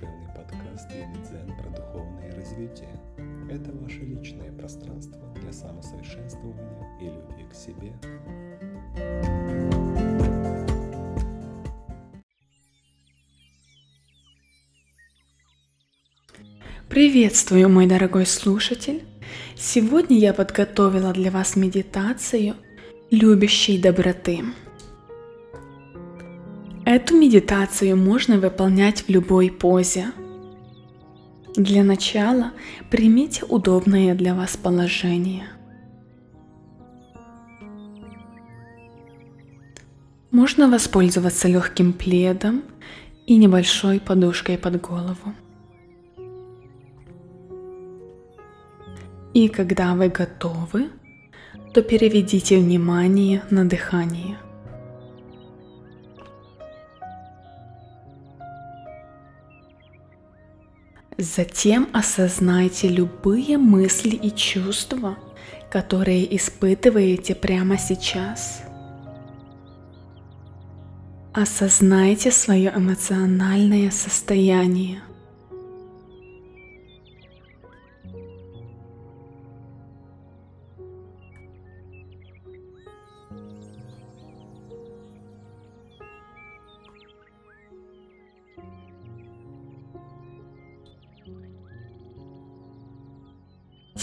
душевный подкаст Дзен про духовное развитие. Это ваше личное пространство для самосовершенствования и любви к себе. Приветствую, мой дорогой слушатель! Сегодня я подготовила для вас медитацию любящей доброты. Эту медитацию можно выполнять в любой позе. Для начала примите удобное для вас положение. Можно воспользоваться легким пледом и небольшой подушкой под голову. И когда вы готовы, то переведите внимание на дыхание – Затем осознайте любые мысли и чувства, которые испытываете прямо сейчас. Осознайте свое эмоциональное состояние.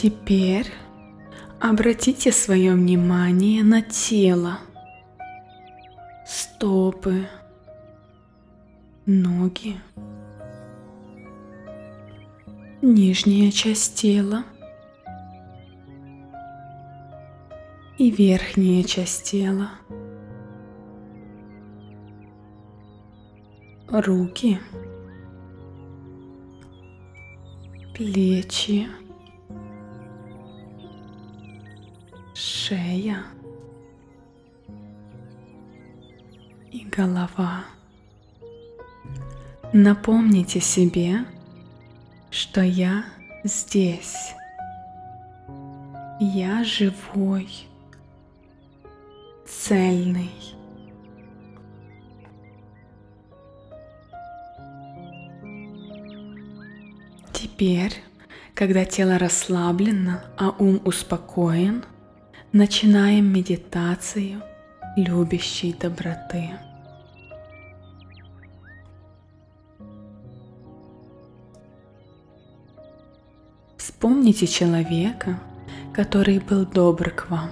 Теперь обратите свое внимание на тело, стопы, ноги, нижняя часть тела. И верхняя часть тела, руки, плечи, шея и голова. Напомните себе, что я здесь. Я живой, цельный. Теперь, когда тело расслаблено, а ум успокоен – Начинаем медитацию любящей доброты. Вспомните человека, который был добр к вам.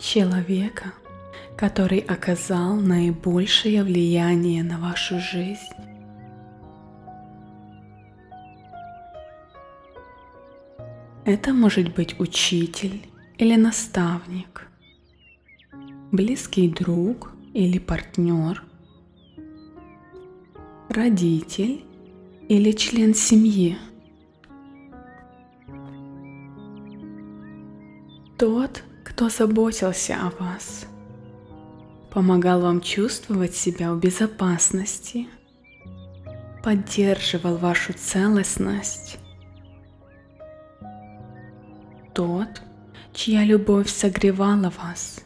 Человека, который оказал наибольшее влияние на вашу жизнь. Это может быть учитель или наставник, близкий друг или партнер, родитель или член семьи. Тот, кто заботился о вас, помогал вам чувствовать себя в безопасности, поддерживал вашу целостность тот, чья любовь согревала вас.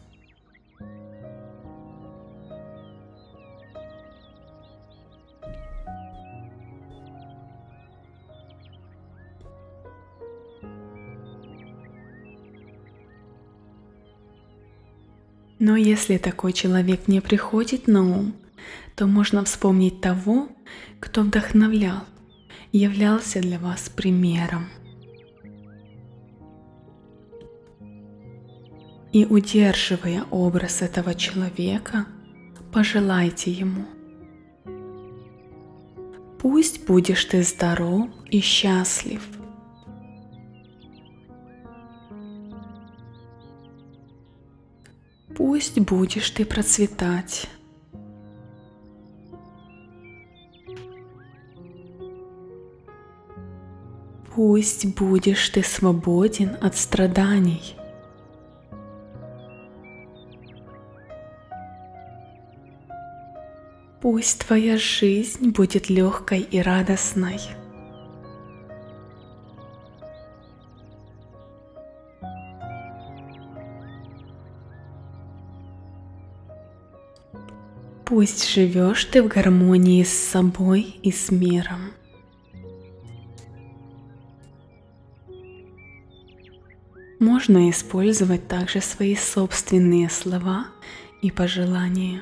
Но если такой человек не приходит на ум, то можно вспомнить того, кто вдохновлял, являлся для вас примером. И удерживая образ этого человека, пожелайте ему. Пусть будешь ты здоров и счастлив. Пусть будешь ты процветать. Пусть будешь ты свободен от страданий. Пусть твоя жизнь будет легкой и радостной. Пусть живешь ты в гармонии с собой и с миром. Можно использовать также свои собственные слова и пожелания.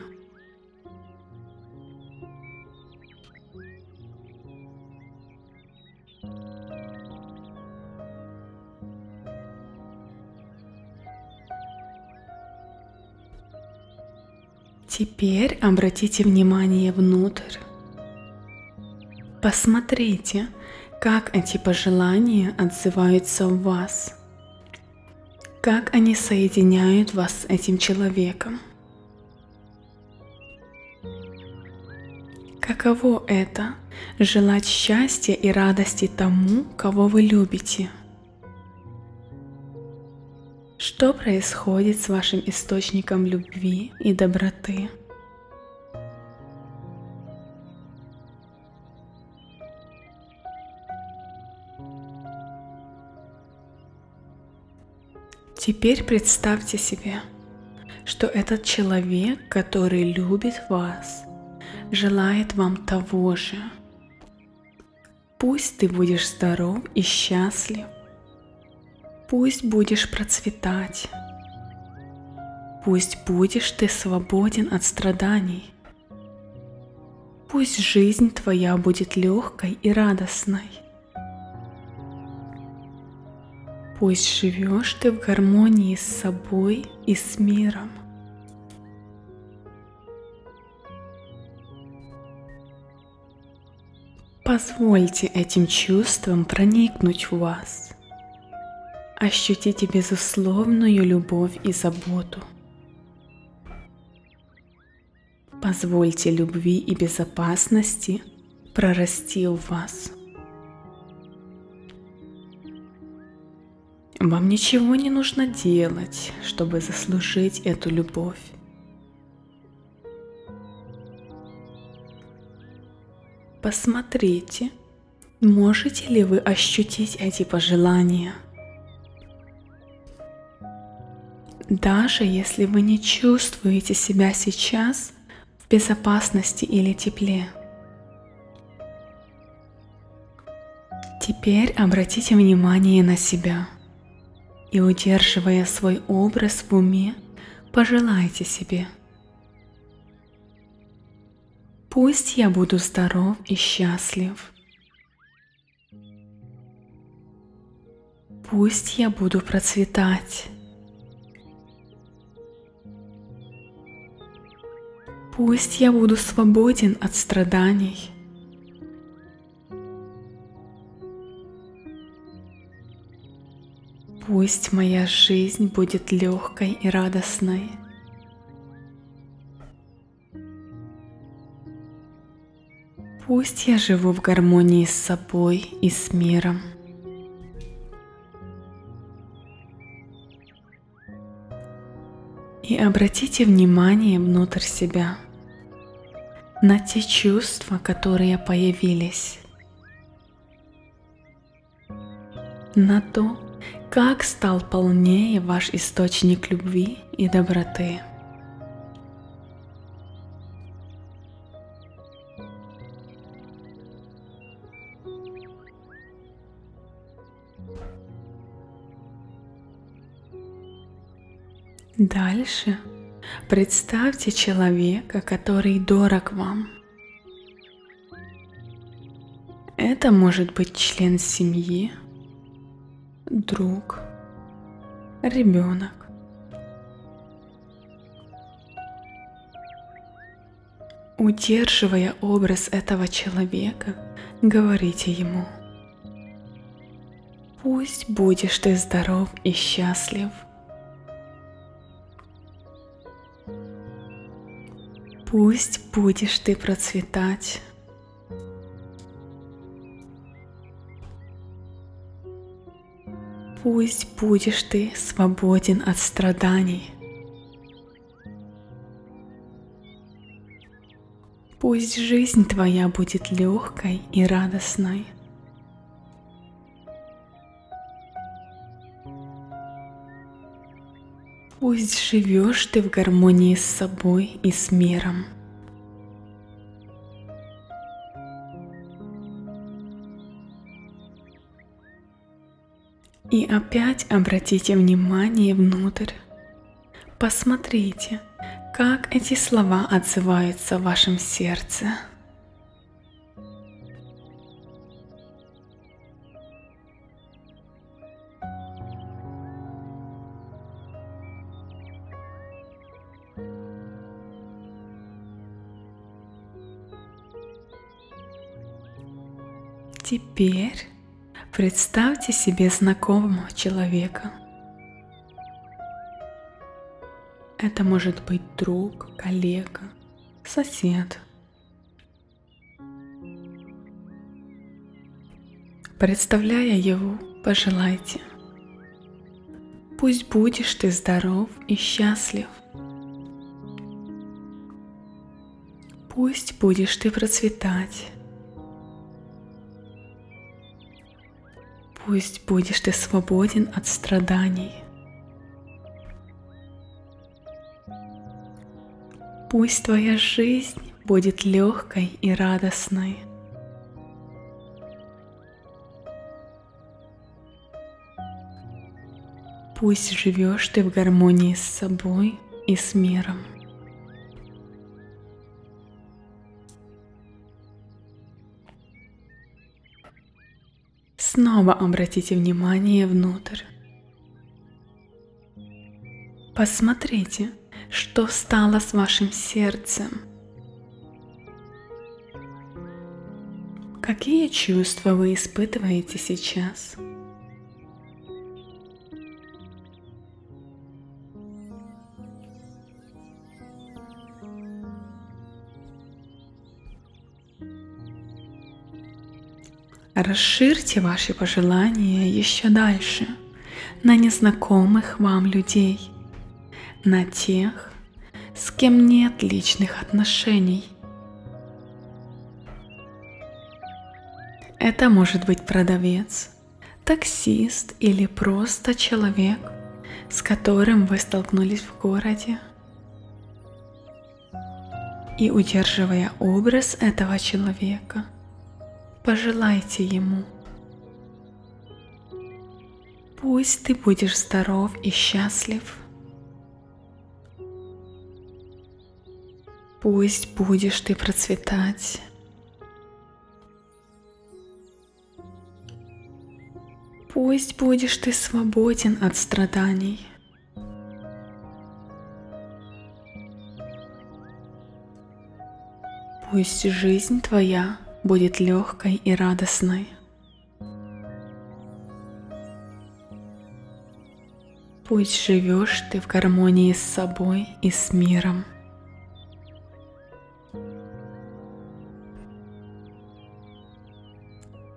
Теперь обратите внимание внутрь. Посмотрите, как эти пожелания отзываются в вас. Как они соединяют вас с этим человеком. Каково это – желать счастья и радости тому, кого вы любите – что происходит с вашим источником любви и доброты? Теперь представьте себе, что этот человек, который любит вас, желает вам того же. Пусть ты будешь здоров и счастлив – Пусть будешь процветать. Пусть будешь ты свободен от страданий. Пусть жизнь твоя будет легкой и радостной. Пусть живешь ты в гармонии с собой и с миром. Позвольте этим чувствам проникнуть в вас. Ощутите безусловную любовь и заботу. Позвольте любви и безопасности прорасти в вас. Вам ничего не нужно делать, чтобы заслужить эту любовь. Посмотрите, можете ли вы ощутить эти пожелания – Даже если вы не чувствуете себя сейчас в безопасности или тепле. Теперь обратите внимание на себя и, удерживая свой образ в уме, пожелайте себе. Пусть я буду здоров и счастлив. Пусть я буду процветать. Пусть я буду свободен от страданий. Пусть моя жизнь будет легкой и радостной. Пусть я живу в гармонии с собой и с миром. И обратите внимание внутрь себя на те чувства, которые появились, на то, как стал полнее ваш источник любви и доброты. Дальше представьте человека, который дорог вам. Это может быть член семьи, друг, ребенок. Удерживая образ этого человека, говорите ему, пусть будешь ты здоров и счастлив – Пусть будешь ты процветать. Пусть будешь ты свободен от страданий. Пусть жизнь твоя будет легкой и радостной. Пусть живешь ты в гармонии с собой и с миром. И опять обратите внимание внутрь. Посмотрите, как эти слова отзываются в вашем сердце. Теперь представьте себе знакомого человека. Это может быть друг, коллега, сосед. Представляя его, пожелайте. Пусть будешь ты здоров и счастлив. Пусть будешь ты процветать. Пусть будешь ты свободен от страданий. Пусть твоя жизнь будет легкой и радостной. Пусть живешь ты в гармонии с собой и с миром. Снова обратите внимание внутрь. Посмотрите, что стало с вашим сердцем. Какие чувства вы испытываете сейчас? Расширьте ваши пожелания еще дальше на незнакомых вам людей, на тех, с кем нет личных отношений. Это может быть продавец, таксист или просто человек, с которым вы столкнулись в городе. И удерживая образ этого человека – пожелайте ему. Пусть ты будешь здоров и счастлив. Пусть будешь ты процветать. Пусть будешь ты свободен от страданий. Пусть жизнь твоя будет легкой и радостной. Пусть живешь ты в гармонии с собой и с миром.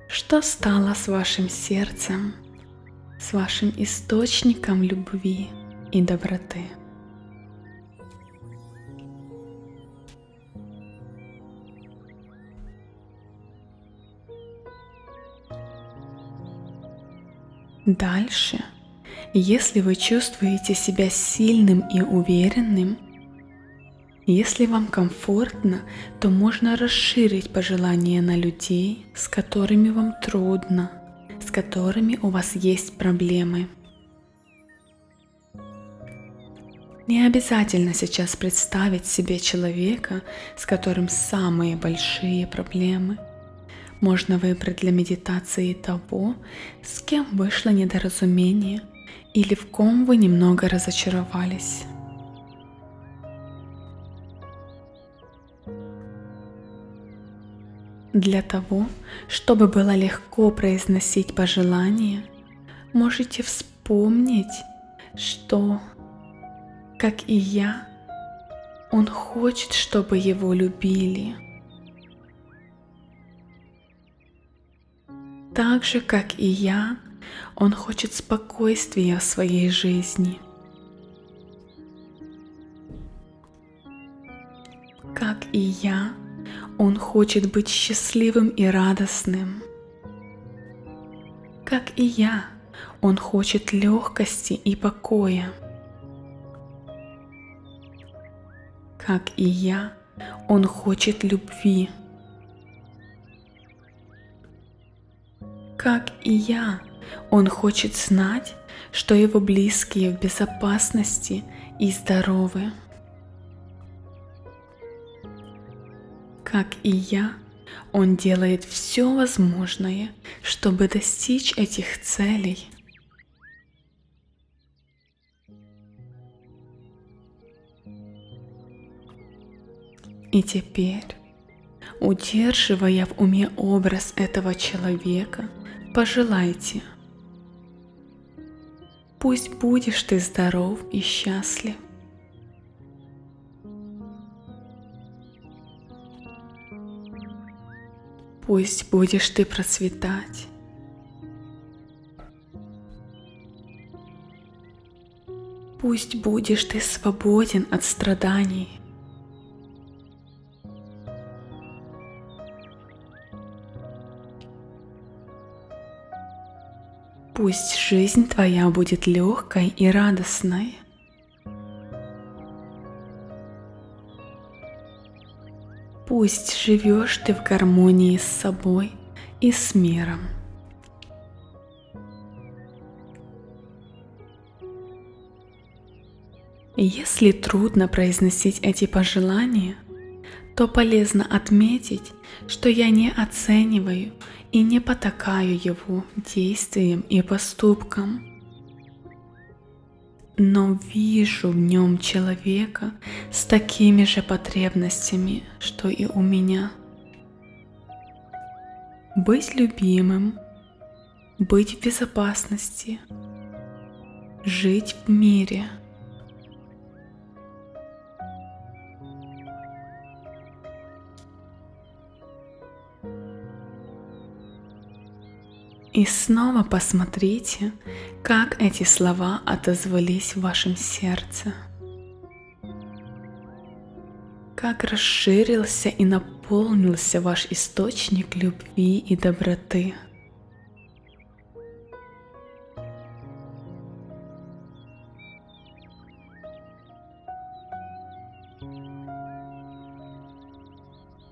Что стало с вашим сердцем, с вашим источником любви и доброты? Дальше, если вы чувствуете себя сильным и уверенным, если вам комфортно, то можно расширить пожелания на людей, с которыми вам трудно, с которыми у вас есть проблемы. Не обязательно сейчас представить себе человека, с которым самые большие проблемы – можно выбрать для медитации того, с кем вышло недоразумение или в ком вы немного разочаровались. Для того, чтобы было легко произносить пожелания, можете вспомнить, что, как и я, он хочет, чтобы его любили – Так же, как и я, он хочет спокойствия в своей жизни. Как и я, он хочет быть счастливым и радостным. Как и я, он хочет легкости и покоя. как и я, он хочет любви. Как и я, он хочет знать, что его близкие в безопасности и здоровы. Как и я, он делает все возможное, чтобы достичь этих целей. И теперь, удерживая в уме образ этого человека, пожелайте. Пусть будешь ты здоров и счастлив. Пусть будешь ты процветать. Пусть будешь ты свободен от страданий. Пусть жизнь твоя будет легкой и радостной. Пусть живешь ты в гармонии с собой и с миром. Если трудно произносить эти пожелания, то полезно отметить, что я не оцениваю и не потакаю его действиям и поступкам, но вижу в нем человека с такими же потребностями, что и у меня. Быть любимым, быть в безопасности, жить в мире – И снова посмотрите, как эти слова отозвались в вашем сердце. Как расширился и наполнился ваш источник любви и доброты.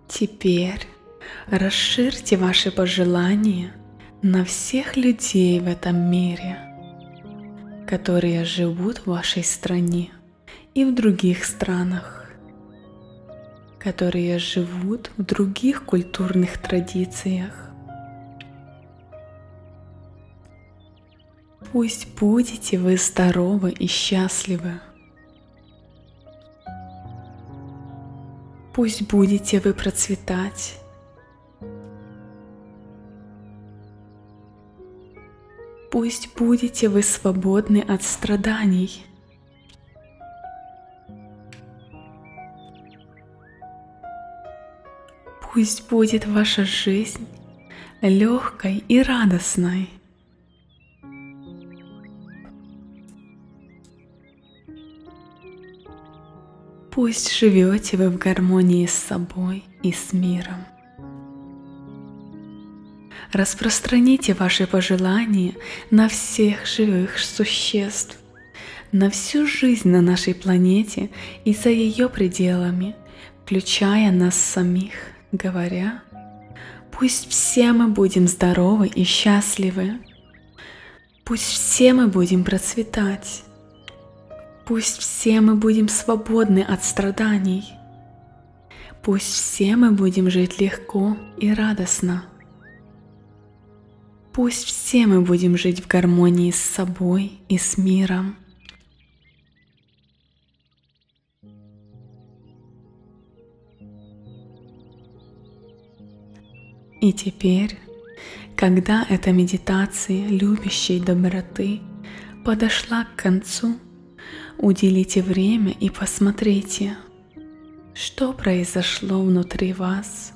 Теперь расширьте ваши пожелания – на всех людей в этом мире, которые живут в вашей стране и в других странах, которые живут в других культурных традициях. Пусть будете вы здоровы и счастливы. Пусть будете вы процветать Пусть будете вы свободны от страданий. Пусть будет ваша жизнь легкой и радостной. Пусть живете вы в гармонии с собой и с миром. Распространите ваши пожелания на всех живых существ, на всю жизнь на нашей планете и за ее пределами, включая нас самих, говоря, пусть все мы будем здоровы и счастливы, пусть все мы будем процветать, пусть все мы будем свободны от страданий, пусть все мы будем жить легко и радостно. Пусть все мы будем жить в гармонии с собой и с миром. И теперь, когда эта медитация любящей доброты подошла к концу, уделите время и посмотрите, что произошло внутри вас,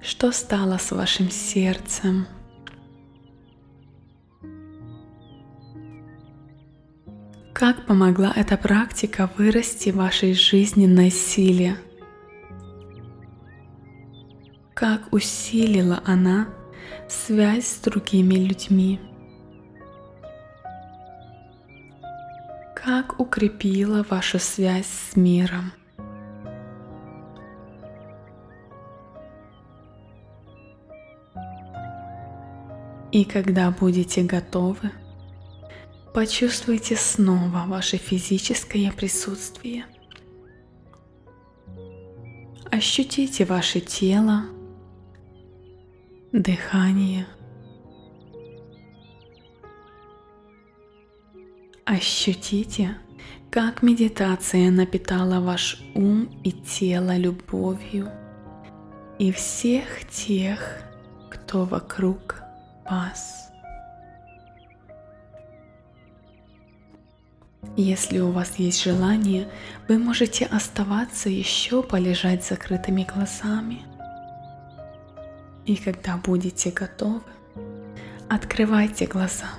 что стало с вашим сердцем – Как помогла эта практика вырасти в вашей жизненной силе? Как усилила она связь с другими людьми? Как укрепила вашу связь с миром? И когда будете готовы, почувствуйте снова ваше физическое присутствие. Ощутите ваше тело, дыхание. Ощутите, как медитация напитала ваш ум и тело любовью и всех тех, кто вокруг вас. Если у вас есть желание, вы можете оставаться еще полежать с закрытыми глазами. И когда будете готовы, открывайте глаза.